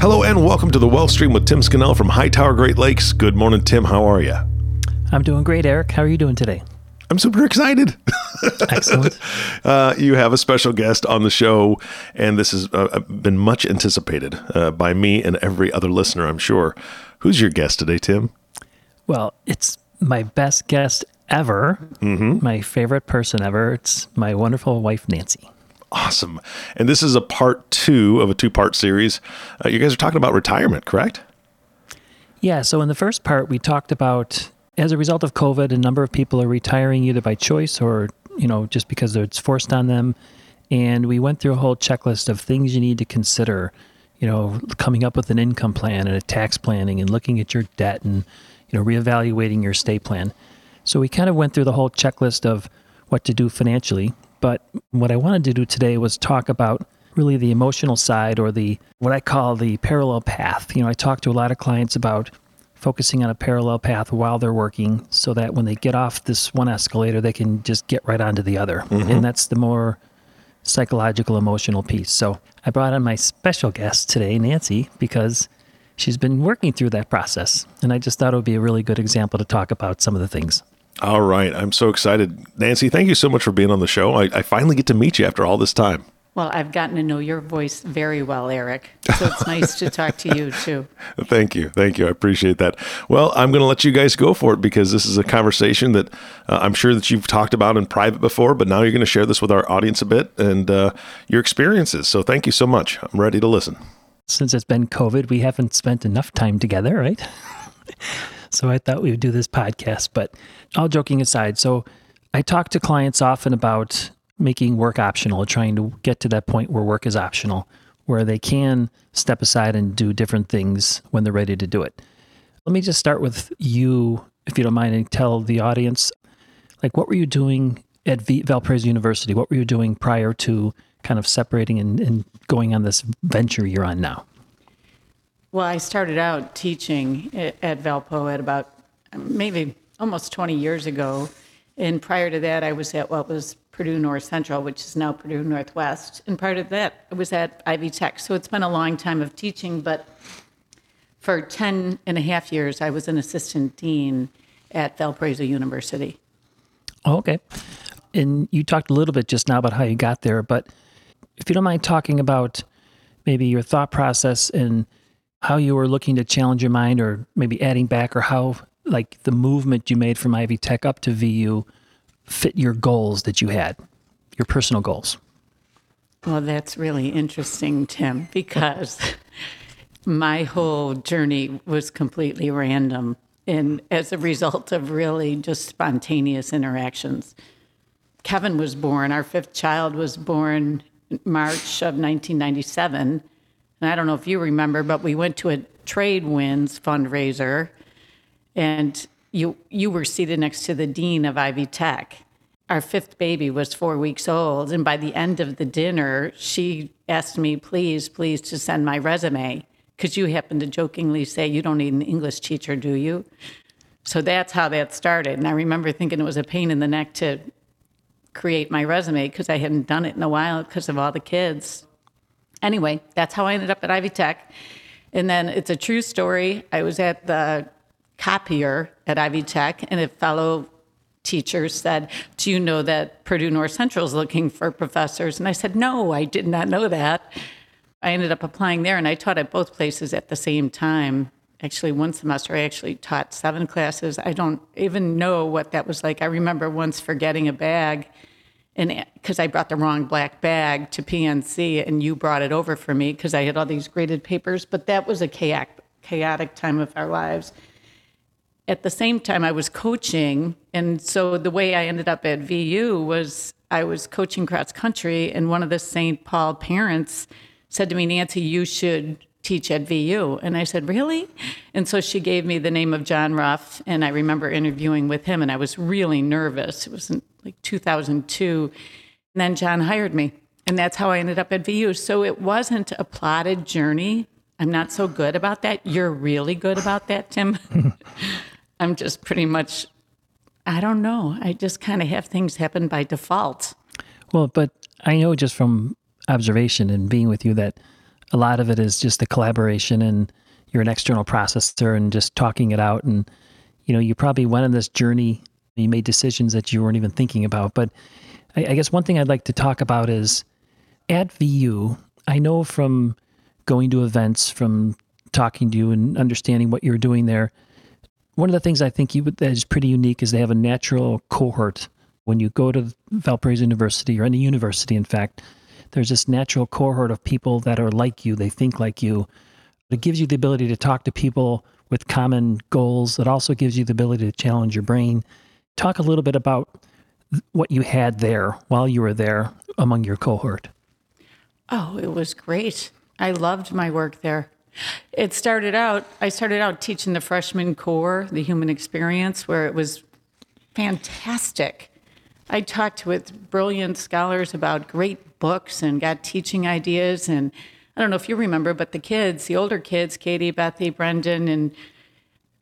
Hello and welcome to the Wealth Stream with Tim Scannell from Hightower Great Lakes. Good morning, Tim. How are you? I'm doing great, Eric. How are you doing today? I'm super excited. Excellent. uh, you have a special guest on the show, and this has uh, been much anticipated uh, by me and every other listener, I'm sure. Who's your guest today, Tim? Well, it's my best guest ever, mm-hmm. my favorite person ever. It's my wonderful wife, Nancy awesome. And this is a part two of a two part series. Uh, you guys are talking about retirement, correct? Yeah. So in the first part, we talked about as a result of COVID, a number of people are retiring either by choice or, you know, just because it's forced on them. And we went through a whole checklist of things you need to consider, you know, coming up with an income plan and a tax planning and looking at your debt and, you know, reevaluating your estate plan. So we kind of went through the whole checklist of what to do financially. But what I wanted to do today was talk about really the emotional side or the what I call the parallel path. You know, I talk to a lot of clients about focusing on a parallel path while they're working so that when they get off this one escalator they can just get right onto the other. Mm-hmm. And that's the more psychological emotional piece. So, I brought on my special guest today, Nancy, because she's been working through that process and I just thought it would be a really good example to talk about some of the things. All right. I'm so excited. Nancy, thank you so much for being on the show. I, I, finally get to meet you after all this time. Well, I've gotten to know your voice very well, Eric. So it's nice to talk to you too. Thank you. Thank you. I appreciate that. Well, I'm going to let you guys go for it because this is a conversation that uh, I'm sure that you've talked about in private before, but now you're going to share this with our audience a bit and uh, your experiences. So thank you so much. I'm ready to listen. Since it's been COVID, we haven't spent enough time together, right? So I thought we would do this podcast. But all joking aside, so I talk to clients often about making work optional, trying to get to that point where work is optional, where they can step aside and do different things when they're ready to do it. Let me just start with you, if you don't mind, and tell the audience like what were you doing at Valparaiso University? What were you doing prior to kind of separating and, and going on this venture you're on now? Well, I started out teaching at Valpo at about maybe almost 20 years ago. And prior to that, I was at what was Purdue North Central, which is now Purdue Northwest. And prior to that, I was at Ivy Tech. So it's been a long time of teaching, but for 10 and a half years, I was an assistant dean at Valparaiso University. Oh, okay. And you talked a little bit just now about how you got there, but if you don't mind talking about maybe your thought process and how you were looking to challenge your mind or maybe adding back or how like the movement you made from Ivy Tech up to VU fit your goals that you had, your personal goals. Well, that's really interesting, Tim, because my whole journey was completely random and as a result of really just spontaneous interactions. Kevin was born, our fifth child was born March of 1997 and I don't know if you remember, but we went to a Tradewinds fundraiser, and you you were seated next to the dean of Ivy Tech. Our fifth baby was four weeks old, and by the end of the dinner, she asked me, "Please, please, to send my resume." Because you happened to jokingly say, You don't need an English teacher, do you? So that's how that started. And I remember thinking it was a pain in the neck to create my resume because I hadn't done it in a while because of all the kids. Anyway, that's how I ended up at Ivy Tech. And then it's a true story. I was at the copier at Ivy Tech, and a fellow teacher said, Do you know that Purdue North Central is looking for professors? And I said, No, I did not know that. I ended up applying there, and I taught at both places at the same time. Actually, one semester I actually taught seven classes. I don't even know what that was like. I remember once forgetting a bag and because I brought the wrong black bag to PNC and you brought it over for me because I had all these graded papers, but that was a chaotic, chaotic time of our lives. At the same time, I was coaching, and so the way I ended up at VU was I was coaching cross country, and one of the St. Paul parents said to me, Nancy, you should teach at VU. And I said, Really? And so she gave me the name of John Ruff. And I remember interviewing with him, and I was really nervous. It was in like 2002. And then John hired me. And that's how I ended up at VU. So it wasn't a plotted journey. I'm not so good about that. You're really good about that, Tim. I'm just pretty much, I don't know. I just kind of have things happen by default. Well, but I know just from observation and being with you that a lot of it is just the collaboration and you're an external processor and just talking it out. And, you know, you probably went on this journey, you made decisions that you weren't even thinking about. But I, I guess one thing I'd like to talk about is at VU, I know from going to events, from talking to you and understanding what you're doing there, one of the things I think you, that is pretty unique is they have a natural cohort. When you go to Valparaiso University or any university, in fact, there's this natural cohort of people that are like you, they think like you. It gives you the ability to talk to people with common goals. It also gives you the ability to challenge your brain. Talk a little bit about what you had there while you were there among your cohort. Oh, it was great. I loved my work there. It started out, I started out teaching the freshman core, the human experience, where it was fantastic. I talked with brilliant scholars about great books and got teaching ideas. And I don't know if you remember, but the kids, the older kids, Katie, Bethy, Brendan, and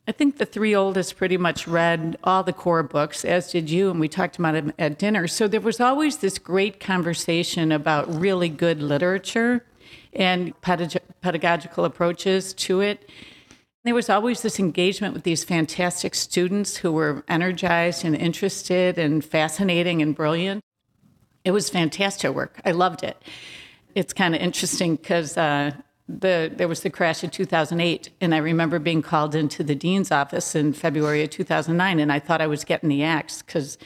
I think the three oldest pretty much read all the core books, as did you, and we talked about them at dinner. So there was always this great conversation about really good literature and pedag- pedagogical approaches to it. There was always this engagement with these fantastic students who were energized and interested and fascinating and brilliant. It was fantastic work. I loved it. It's kind of interesting because uh, the there was the crash in 2008, and I remember being called into the dean's office in February of 2009, and I thought I was getting the axe because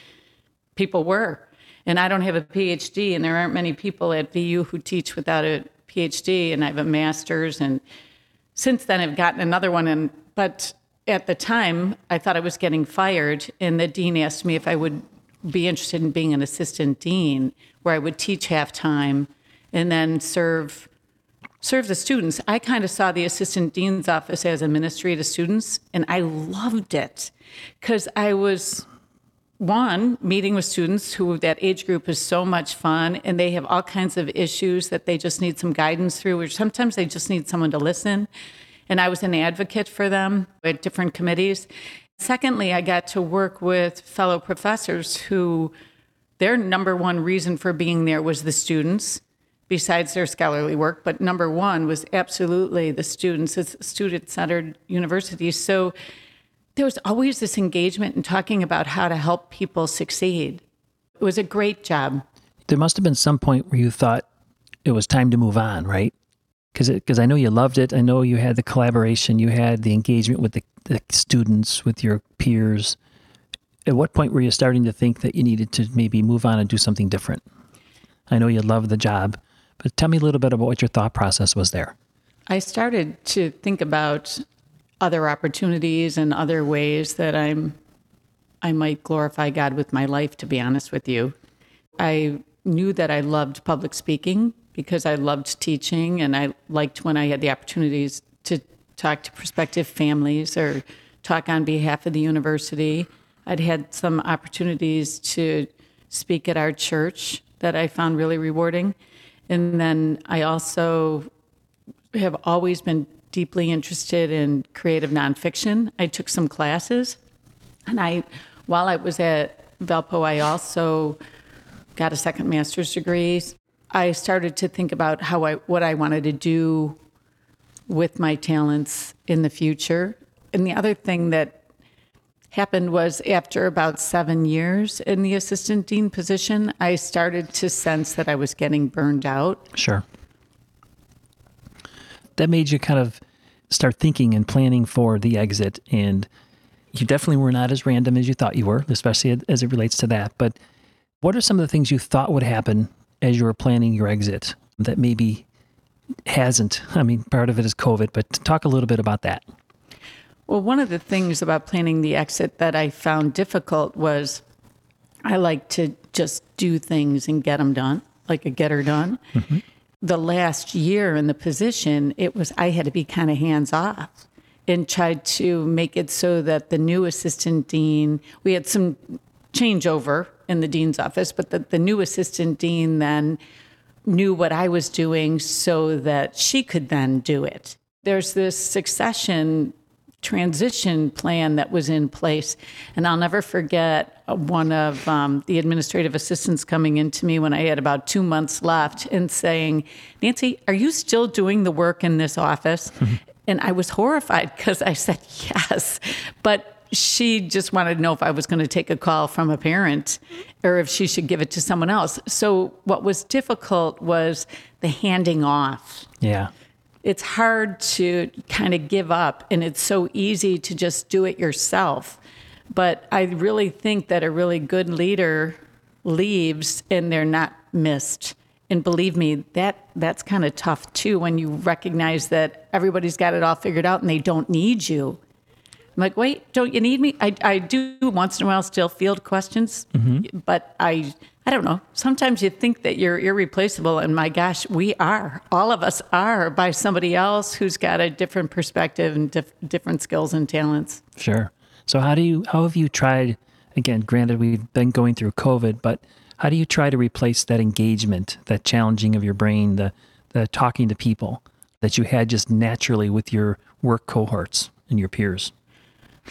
people were. And I don't have a PhD, and there aren't many people at VU who teach without a PhD, and I have a master's, and since then I've gotten another one. And but at the time, I thought I was getting fired, and the dean asked me if I would be interested in being an assistant dean, where I would teach half time and then serve serve the students. I kind of saw the assistant dean's office as a ministry to students, and I loved it because I was one meeting with students who that age group is so much fun and they have all kinds of issues that they just need some guidance through or sometimes they just need someone to listen. And i was an advocate for them at different committees. Secondly i got to work with fellow professors who their number one reason for being there was the students besides their scholarly work but number one was absolutely the students. It's student-centered university so there was always this engagement in talking about how to help people succeed. It was a great job. There must have been some point where you thought it was time to move on, right? Because I know you loved it. I know you had the collaboration, you had the engagement with the, the students, with your peers. At what point were you starting to think that you needed to maybe move on and do something different? I know you loved the job, but tell me a little bit about what your thought process was there. I started to think about other opportunities and other ways that I'm I might glorify God with my life to be honest with you. I knew that I loved public speaking because I loved teaching and I liked when I had the opportunities to talk to prospective families or talk on behalf of the university. I'd had some opportunities to speak at our church that I found really rewarding. And then I also have always been deeply interested in creative nonfiction. I took some classes, and I, while I was at Valpo, I also got a second master's degree. I started to think about how I what I wanted to do with my talents in the future. And the other thing that happened was after about seven years in the assistant dean position, I started to sense that I was getting burned out. Sure that made you kind of start thinking and planning for the exit. And you definitely were not as random as you thought you were, especially as it relates to that. But what are some of the things you thought would happen as you were planning your exit that maybe hasn't? I mean, part of it is COVID, but talk a little bit about that. Well, one of the things about planning the exit that I found difficult was I like to just do things and get them done, like a getter done. Mm-hmm. The last year in the position, it was I had to be kind of hands off and tried to make it so that the new assistant dean, we had some changeover in the dean's office, but the, the new assistant dean then knew what I was doing so that she could then do it. There's this succession transition plan that was in place. And I'll never forget uh, one of um, the administrative assistants coming into me when I had about two months left and saying, Nancy, are you still doing the work in this office? Mm-hmm. and I was horrified because I said, yes. But she just wanted to know if I was going to take a call from a parent mm-hmm. or if she should give it to someone else. So, what was difficult was the handing off. Yeah. It's hard to kind of give up, and it's so easy to just do it yourself. But I really think that a really good leader leaves and they're not missed. And believe me, that that's kind of tough too when you recognize that everybody's got it all figured out and they don't need you. I'm like, wait, don't you need me? I, I do once in a while still field questions, mm-hmm. but I I don't know. Sometimes you think that you're irreplaceable, and my gosh, we are. All of us are by somebody else who's got a different perspective and dif- different skills and talents. Sure. So how do you how have you tried? Again, granted, we've been going through COVID, but how do you try to replace that engagement, that challenging of your brain, the the talking to people that you had just naturally with your work cohorts and your peers?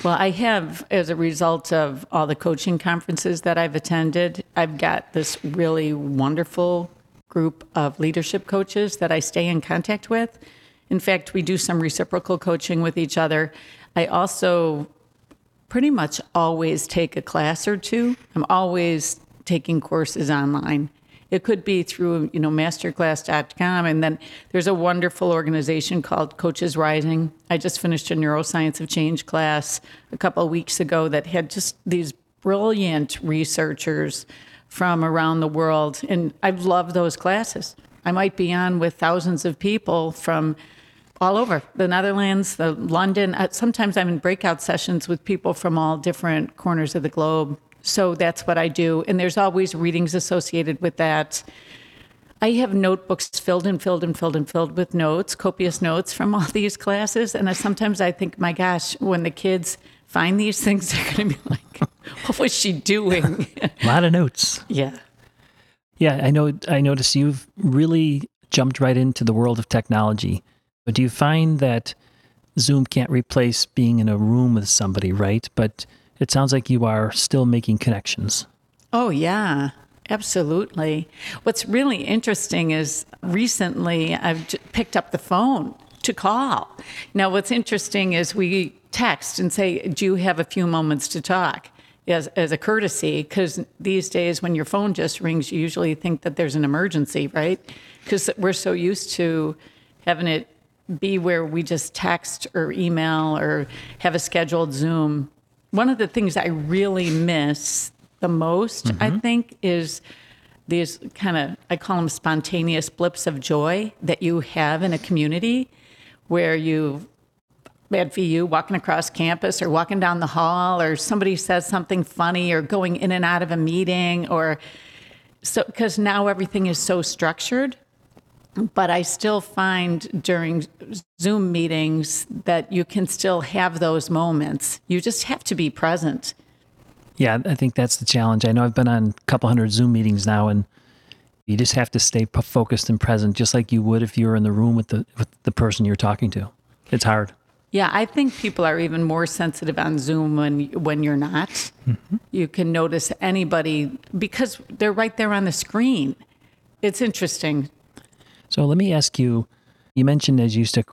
Well, I have, as a result of all the coaching conferences that I've attended, I've got this really wonderful group of leadership coaches that I stay in contact with. In fact, we do some reciprocal coaching with each other. I also pretty much always take a class or two. I'm always taking courses online. It could be through, you know, masterclass.com. And then there's a wonderful organization called Coaches Rising. I just finished a neuroscience of change class a couple of weeks ago that had just these brilliant researchers from around the world. And I love those classes. I might be on with thousands of people from all over the Netherlands, the London. Uh, sometimes I'm in breakout sessions with people from all different corners of the globe. So that's what I do. And there's always readings associated with that. I have notebooks filled and filled and filled and filled with notes, copious notes from all these classes. And I, sometimes I think, my gosh, when the kids find these things, they're going to be like, what was she doing? A lot of notes. Yeah. Yeah, I know. I noticed you've really jumped right into the world of technology. But do you find that Zoom can't replace being in a room with somebody, right? But it sounds like you are still making connections. Oh, yeah. Absolutely. What's really interesting is recently I've picked up the phone to call. Now, what's interesting is we text and say, Do you have a few moments to talk? As, as a courtesy, because these days when your phone just rings, you usually think that there's an emergency, right? Because we're so used to having it be where we just text or email or have a scheduled Zoom one of the things I really miss the most, mm-hmm. I think, is these kind of, I call them spontaneous blips of joy that you have in a community where you, at VU, walking across campus or walking down the hall, or somebody says something funny, or going in and out of a meeting, or so, because now everything is so structured but I still find during Zoom meetings that you can still have those moments. You just have to be present. Yeah, I think that's the challenge. I know I've been on a couple hundred Zoom meetings now, and you just have to stay focused and present, just like you would if you were in the room with the with the person you're talking to. It's hard. Yeah, I think people are even more sensitive on Zoom when when you're not. Mm-hmm. You can notice anybody because they're right there on the screen. It's interesting so let me ask you you mentioned as you used to,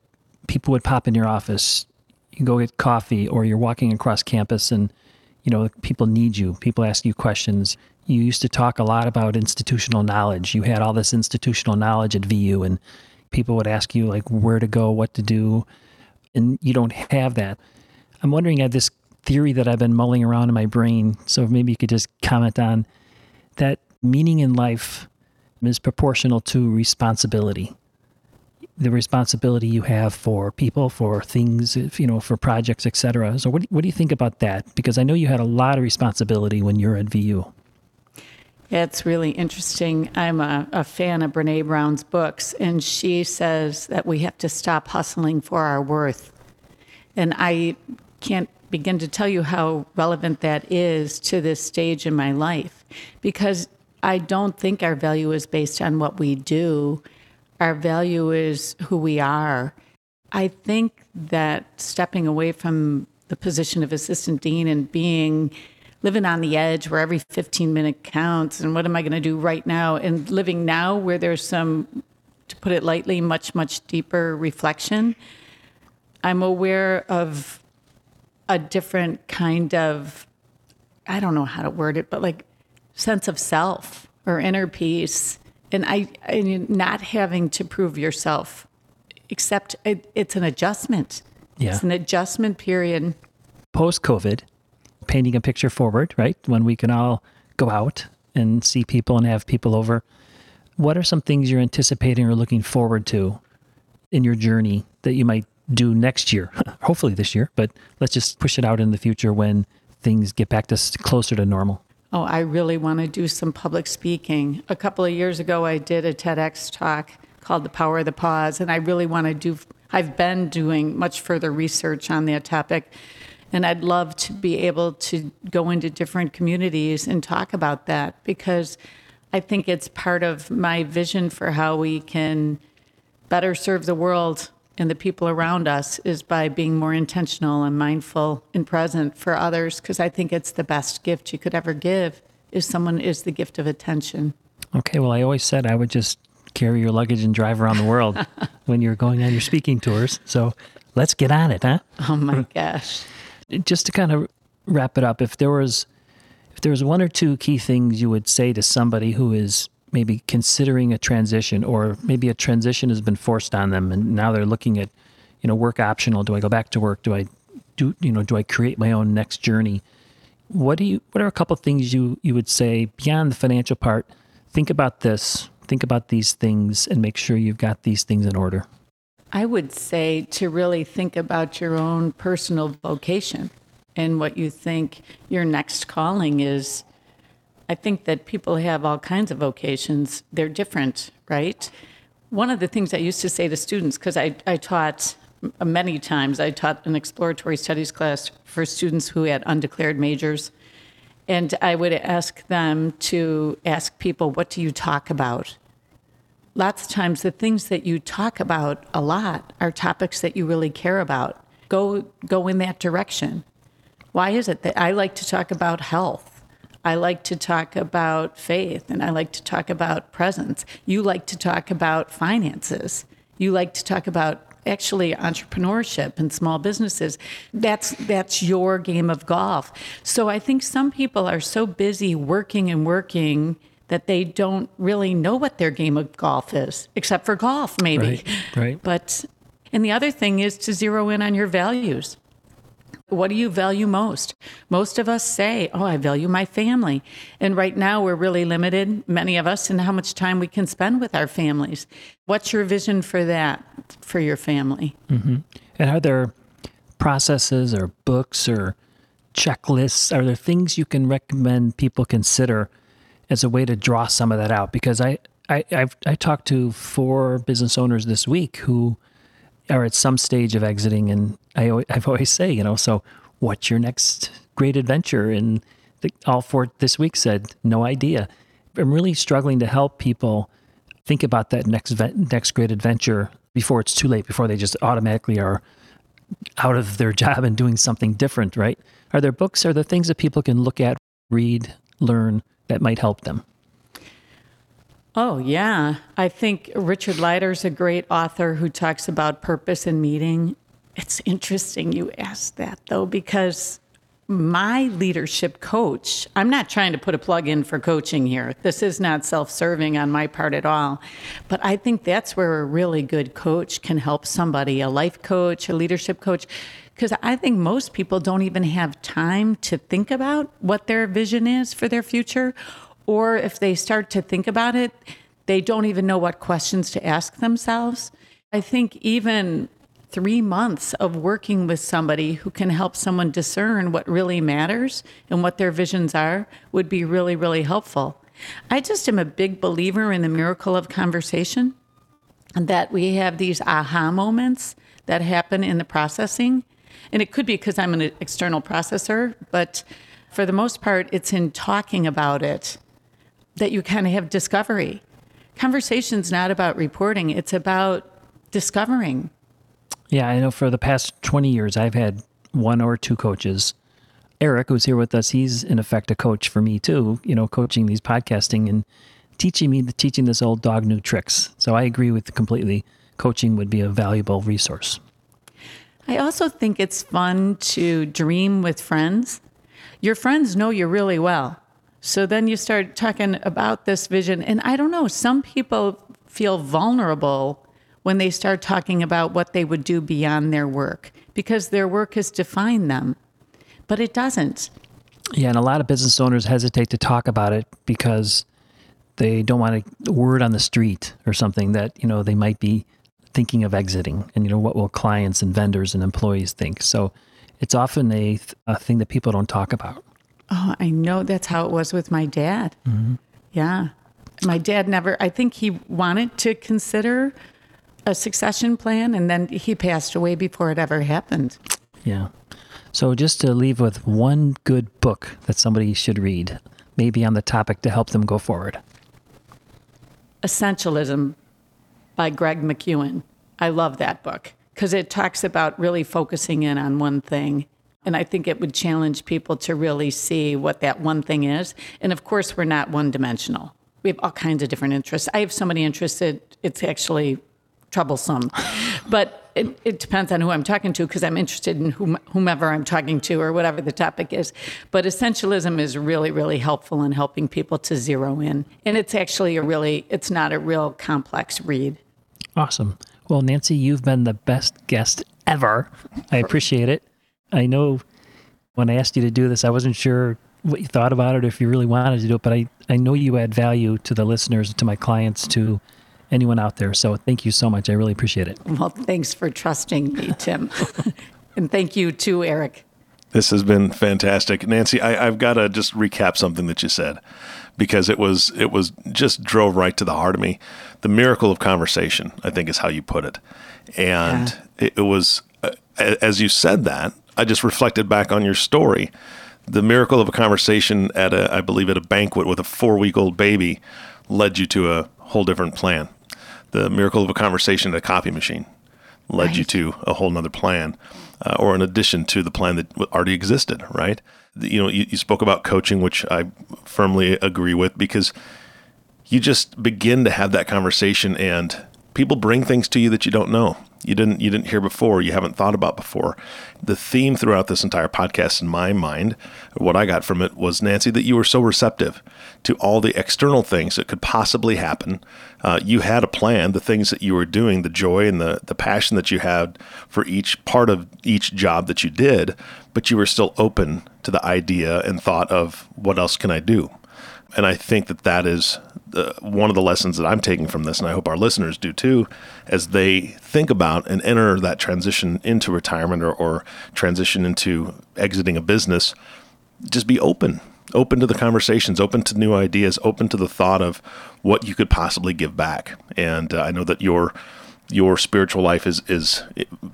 people would pop in your office, you go get coffee, or you're walking across campus and you know people need you people ask you questions. You used to talk a lot about institutional knowledge. You had all this institutional knowledge at vu and people would ask you like where to go what to do and you don't have that. I'm wondering at this theory that i've been mulling around in my brain so maybe you could just comment on that meaning in life is proportional to responsibility. The responsibility you have for people, for things, you know, for projects, etc. So, what, what do you think about that? Because I know you had a lot of responsibility when you're at VU. It's really interesting. I'm a, a fan of Brene Brown's books, and she says that we have to stop hustling for our worth. And I can't begin to tell you how relevant that is to this stage in my life because I don't think our value is based on what we do. Our value is who we are. I think that stepping away from the position of assistant dean and being living on the edge where every 15 minute counts and what am I going to do right now and living now where there's some to put it lightly much much deeper reflection I'm aware of a different kind of I don't know how to word it but like sense of self or inner peace and I, I not having to prove yourself except it, it's an adjustment Yeah. it's an adjustment period Post COVID, painting a picture forward, right? When we can all go out and see people and have people over. What are some things you're anticipating or looking forward to in your journey that you might do next year? Hopefully this year, but let's just push it out in the future when things get back to closer to normal. Oh, I really want to do some public speaking. A couple of years ago, I did a TEDx talk called The Power of the Pause, and I really want to do, I've been doing much further research on that topic, and I'd love to be able to go into different communities and talk about that because I think it's part of my vision for how we can better serve the world and the people around us is by being more intentional and mindful and present for others because I think it's the best gift you could ever give is someone is the gift of attention. Okay, well, I always said I would just carry your luggage and drive around the world when you're going on your speaking tours. So let's get on it, huh? Oh my gosh. just to kind of wrap it up, if there was if there was one or two key things you would say to somebody who is maybe considering a transition or maybe a transition has been forced on them and now they're looking at, you know, work optional, do I go back to work? Do I do you know, do I create my own next journey? What do you what are a couple things you you would say beyond the financial part? Think about this, think about these things and make sure you've got these things in order. I would say to really think about your own personal vocation and what you think your next calling is. I think that people have all kinds of vocations. They're different, right? One of the things I used to say to students, because I, I taught many times, I taught an exploratory studies class for students who had undeclared majors. And I would ask them to ask people, what do you talk about? lots of times the things that you talk about a lot are topics that you really care about. Go go in that direction. Why is it that I like to talk about health? I like to talk about faith and I like to talk about presence. You like to talk about finances. You like to talk about actually entrepreneurship and small businesses. That's that's your game of golf. So I think some people are so busy working and working that they don't really know what their game of golf is, except for golf, maybe. Right, right. But, and the other thing is to zero in on your values. What do you value most? Most of us say, Oh, I value my family. And right now, we're really limited, many of us, in how much time we can spend with our families. What's your vision for that, for your family? Mm-hmm. And are there processes or books or checklists? Are there things you can recommend people consider as a way to draw some of that out? Because I, I, I've I talked to four business owners this week who are at some stage of exiting, and I I've always say, you know, so what's your next great adventure? And the, all four this week said no idea. I'm really struggling to help people think about that next next great adventure before it's too late, before they just automatically are out of their job and doing something different, right? Are there books, are there things that people can look at, read, learn that might help them? Oh, yeah. I think Richard Leider's a great author who talks about purpose and meaning. It's interesting you asked that, though, because my leadership coach, I'm not trying to put a plug in for coaching here. This is not self serving on my part at all. But I think that's where a really good coach can help somebody a life coach, a leadership coach. Because I think most people don't even have time to think about what their vision is for their future or if they start to think about it, they don't even know what questions to ask themselves. I think even three months of working with somebody who can help someone discern what really matters and what their visions are would be really, really helpful. I just am a big believer in the miracle of conversation and that we have these aha moments that happen in the processing. And it could be because I'm an external processor, but for the most part, it's in talking about it that you kind of have discovery. Conversation's not about reporting, it's about discovering. Yeah, I know for the past 20 years, I've had one or two coaches. Eric, who's here with us, he's in effect a coach for me too, you know, coaching these podcasting and teaching me, the teaching this old dog new tricks. So I agree with completely. Coaching would be a valuable resource. I also think it's fun to dream with friends. Your friends know you really well. So then you start talking about this vision. And I don't know, some people feel vulnerable when they start talking about what they would do beyond their work because their work has defined them, but it doesn't. Yeah, and a lot of business owners hesitate to talk about it because they don't want a word on the street or something that, you know, they might be thinking of exiting and, you know, what will clients and vendors and employees think. So it's often a, a thing that people don't talk about. Oh, I know that's how it was with my dad. Mm-hmm. Yeah. My dad never, I think he wanted to consider a succession plan and then he passed away before it ever happened. Yeah. So just to leave with one good book that somebody should read, maybe on the topic to help them go forward. Essentialism by Greg McKeown. I love that book because it talks about really focusing in on one thing and I think it would challenge people to really see what that one thing is. And of course, we're not one dimensional. We have all kinds of different interests. I have so many interests that it's actually troublesome. but it, it, depends on who I'm talking to because I'm interested in whom, whomever I'm talking to or whatever the topic is. But essentialism is really, really helpful in helping people to zero in. And it's actually a really, it's not a real complex read. Awesome. Well, Nancy, you've been the best guest ever. I appreciate it. I know when I asked you to do this, I wasn't sure what you thought about it, if you really wanted to do it, but I, I know you add value to the listeners, to my clients, to anyone out there. So thank you so much. I really appreciate it. Well, thanks for trusting me, Tim. and thank you too, Eric. This has been fantastic, Nancy. I, have got to just recap something that you said because it was it was just drove right to the heart of me. The miracle of conversation, I think, is how you put it, and yeah. it, it was uh, as you said that I just reflected back on your story. The miracle of a conversation at a, I believe, at a banquet with a four week old baby led you to a whole different plan. The miracle of a conversation at a copy machine led right. you to a whole nother plan, uh, or in addition to the plan that already existed, right? You know, you, you spoke about coaching, which I firmly agree with because you just begin to have that conversation and people bring things to you that you don't know you didn't you didn't hear before, you haven't thought about before. The theme throughout this entire podcast in my mind, what I got from it was Nancy that you were so receptive to all the external things that could possibly happen. Uh, you had a plan, the things that you were doing, the joy and the the passion that you had for each part of each job that you did, but you were still open to the idea and thought of what else can I do? And I think that that is the, one of the lessons that I'm taking from this, and I hope our listeners do too, as they think about and enter that transition into retirement or, or transition into exiting a business, just be open, open to the conversations, open to new ideas, open to the thought of what you could possibly give back. And uh, I know that your your spiritual life is is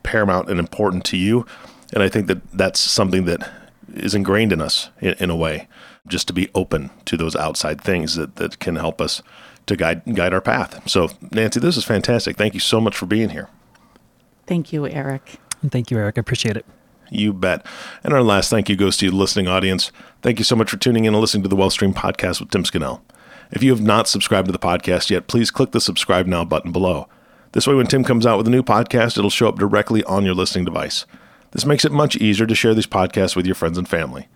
paramount and important to you, and I think that that's something that is ingrained in us in, in a way just to be open to those outside things that, that can help us to guide guide our path. So, Nancy, this is fantastic. Thank you so much for being here. Thank you, Eric. Thank you, Eric. I appreciate it. You bet. And our last thank you goes to the listening audience. Thank you so much for tuning in and listening to the Wealth Stream podcast with Tim Scannell. If you have not subscribed to the podcast yet, please click the subscribe now button below. This way, when Tim comes out with a new podcast, it'll show up directly on your listening device. This makes it much easier to share these podcasts with your friends and family.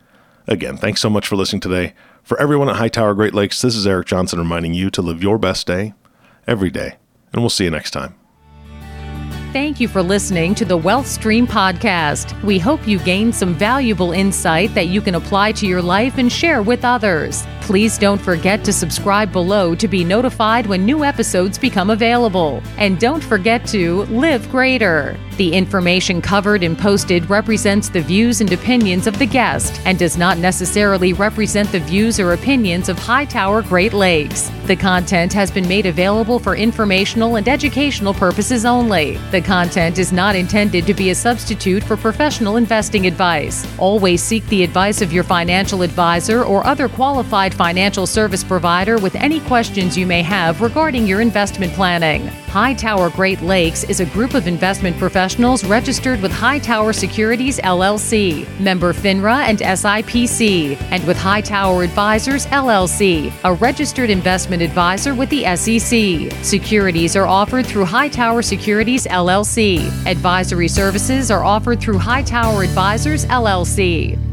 Again, thanks so much for listening today. For everyone at Hightower Great Lakes, this is Eric Johnson reminding you to live your best day every day. And we'll see you next time. Thank you for listening to the Wealth Stream podcast. We hope you gained some valuable insight that you can apply to your life and share with others. Please don't forget to subscribe below to be notified when new episodes become available. And don't forget to live greater. The information covered and posted represents the views and opinions of the guest and does not necessarily represent the views or opinions of Hightower Great Lakes. The content has been made available for informational and educational purposes only. The content is not intended to be a substitute for professional investing advice. Always seek the advice of your financial advisor or other qualified financial service provider with any questions you may have regarding your investment planning. Hightower Great Lakes is a group of investment professionals registered with Hightower Securities LLC, member FINRA and SIPC, and with Hightower Advisors LLC, a registered investment advisor with the SEC. Securities are offered through Hightower Securities LLC. Advisory services are offered through Hightower Advisors LLC.